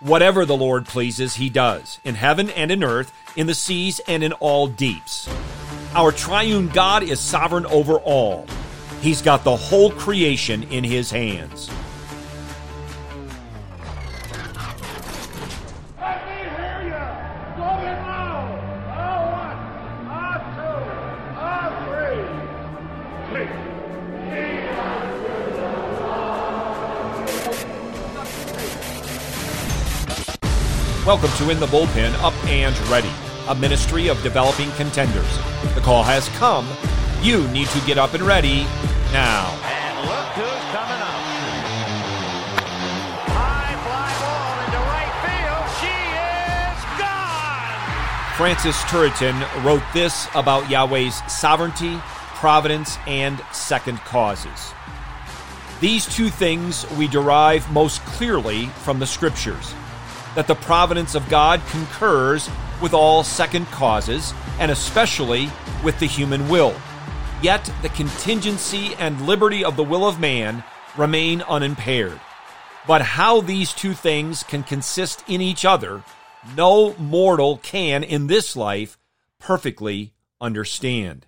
Whatever the Lord pleases, he does, in heaven and in earth, in the seas and in all deeps. Our triune God is sovereign over all. He's got the whole creation in his hands. Welcome to In the Bullpen Up and Ready, a ministry of developing contenders. The call has come. You need to get up and ready now. And look who's coming up. High fly ball into right field. She is gone. Francis Turretin wrote this about Yahweh's sovereignty, providence, and second causes. These two things we derive most clearly from the Scriptures that the providence of God concurs with all second causes, and especially with the human will. Yet the contingency and liberty of the will of man remain unimpaired. But how these two things can consist in each other, no mortal can in this life perfectly understand.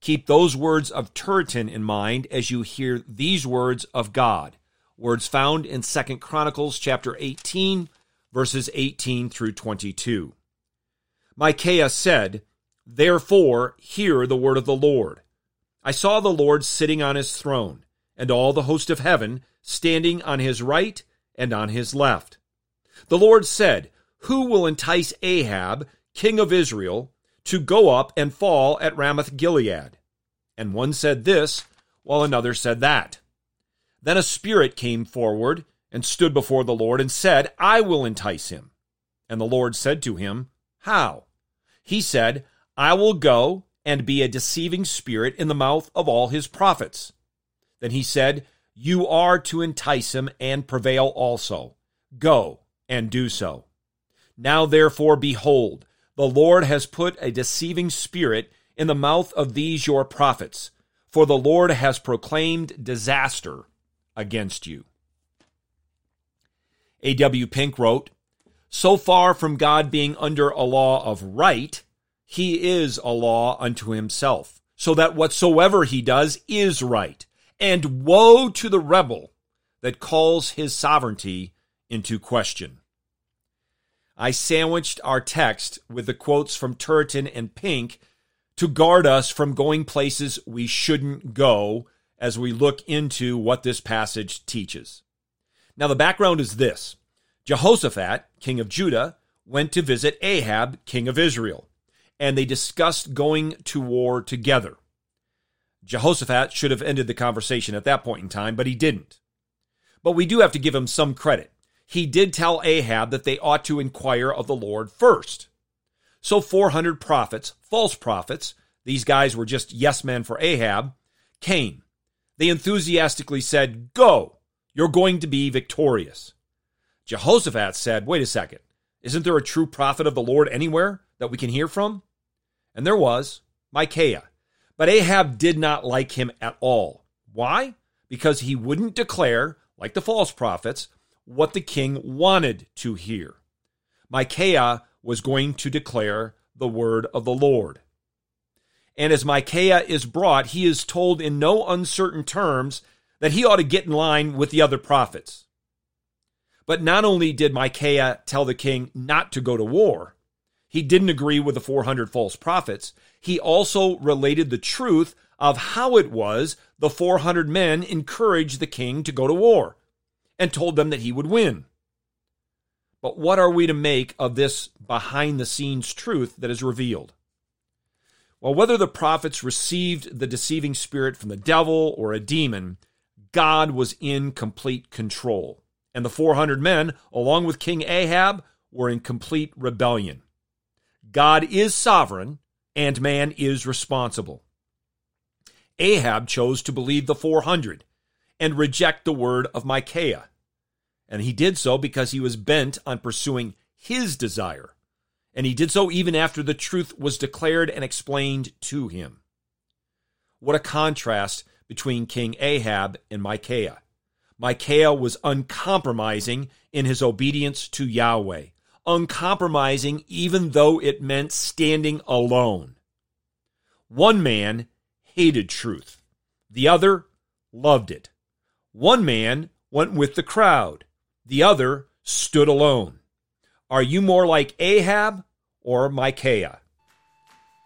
Keep those words of Turretin in mind as you hear these words of God, words found in 2 Chronicles chapter 18, verses 18 through 22. Micaiah said, Therefore, hear the word of the Lord. I saw the Lord sitting on his throne, and all the host of heaven standing on his right and on his left. The Lord said, Who will entice Ahab, king of Israel, to go up and fall at Ramoth Gilead? And one said this, while another said that. Then a spirit came forward and stood before the Lord and said, I will entice him. And the Lord said to him, How? He said, I will go and be a deceiving spirit in the mouth of all his prophets. Then he said, You are to entice him and prevail also. Go and do so. Now therefore, behold, the Lord has put a deceiving spirit in the mouth of these your prophets, for the Lord has proclaimed disaster against you. A.W. Pink wrote, So far from God being under a law of right, he is a law unto himself, so that whatsoever he does is right. And woe to the rebel that calls his sovereignty into question. I sandwiched our text with the quotes from Turretin and Pink to guard us from going places we shouldn't go as we look into what this passage teaches. Now, the background is this Jehoshaphat, king of Judah, went to visit Ahab, king of Israel, and they discussed going to war together. Jehoshaphat should have ended the conversation at that point in time, but he didn't. But we do have to give him some credit. He did tell Ahab that they ought to inquire of the Lord first. So 400 prophets, false prophets, these guys were just yes men for Ahab, came. They enthusiastically said, Go, you're going to be victorious. Jehoshaphat said, Wait a second, isn't there a true prophet of the Lord anywhere that we can hear from? And there was, Micaiah. But Ahab did not like him at all. Why? Because he wouldn't declare, like the false prophets, what the king wanted to hear. Micaiah was going to declare the word of the Lord. And as Micaiah is brought, he is told in no uncertain terms that he ought to get in line with the other prophets. But not only did Micaiah tell the king not to go to war, he didn't agree with the 400 false prophets. He also related the truth of how it was the 400 men encouraged the king to go to war and told them that he would win. But what are we to make of this behind the scenes truth that is revealed? Well, whether the prophets received the deceiving spirit from the devil or a demon, God was in complete control. And the 400 men, along with King Ahab, were in complete rebellion. God is sovereign and man is responsible. Ahab chose to believe the 400 and reject the word of Micaiah. And he did so because he was bent on pursuing his desire. And he did so even after the truth was declared and explained to him. What a contrast between King Ahab and Micaiah. Micaiah was uncompromising in his obedience to Yahweh, uncompromising even though it meant standing alone. One man hated truth, the other loved it. One man went with the crowd, the other stood alone. Are you more like Ahab or Micaiah?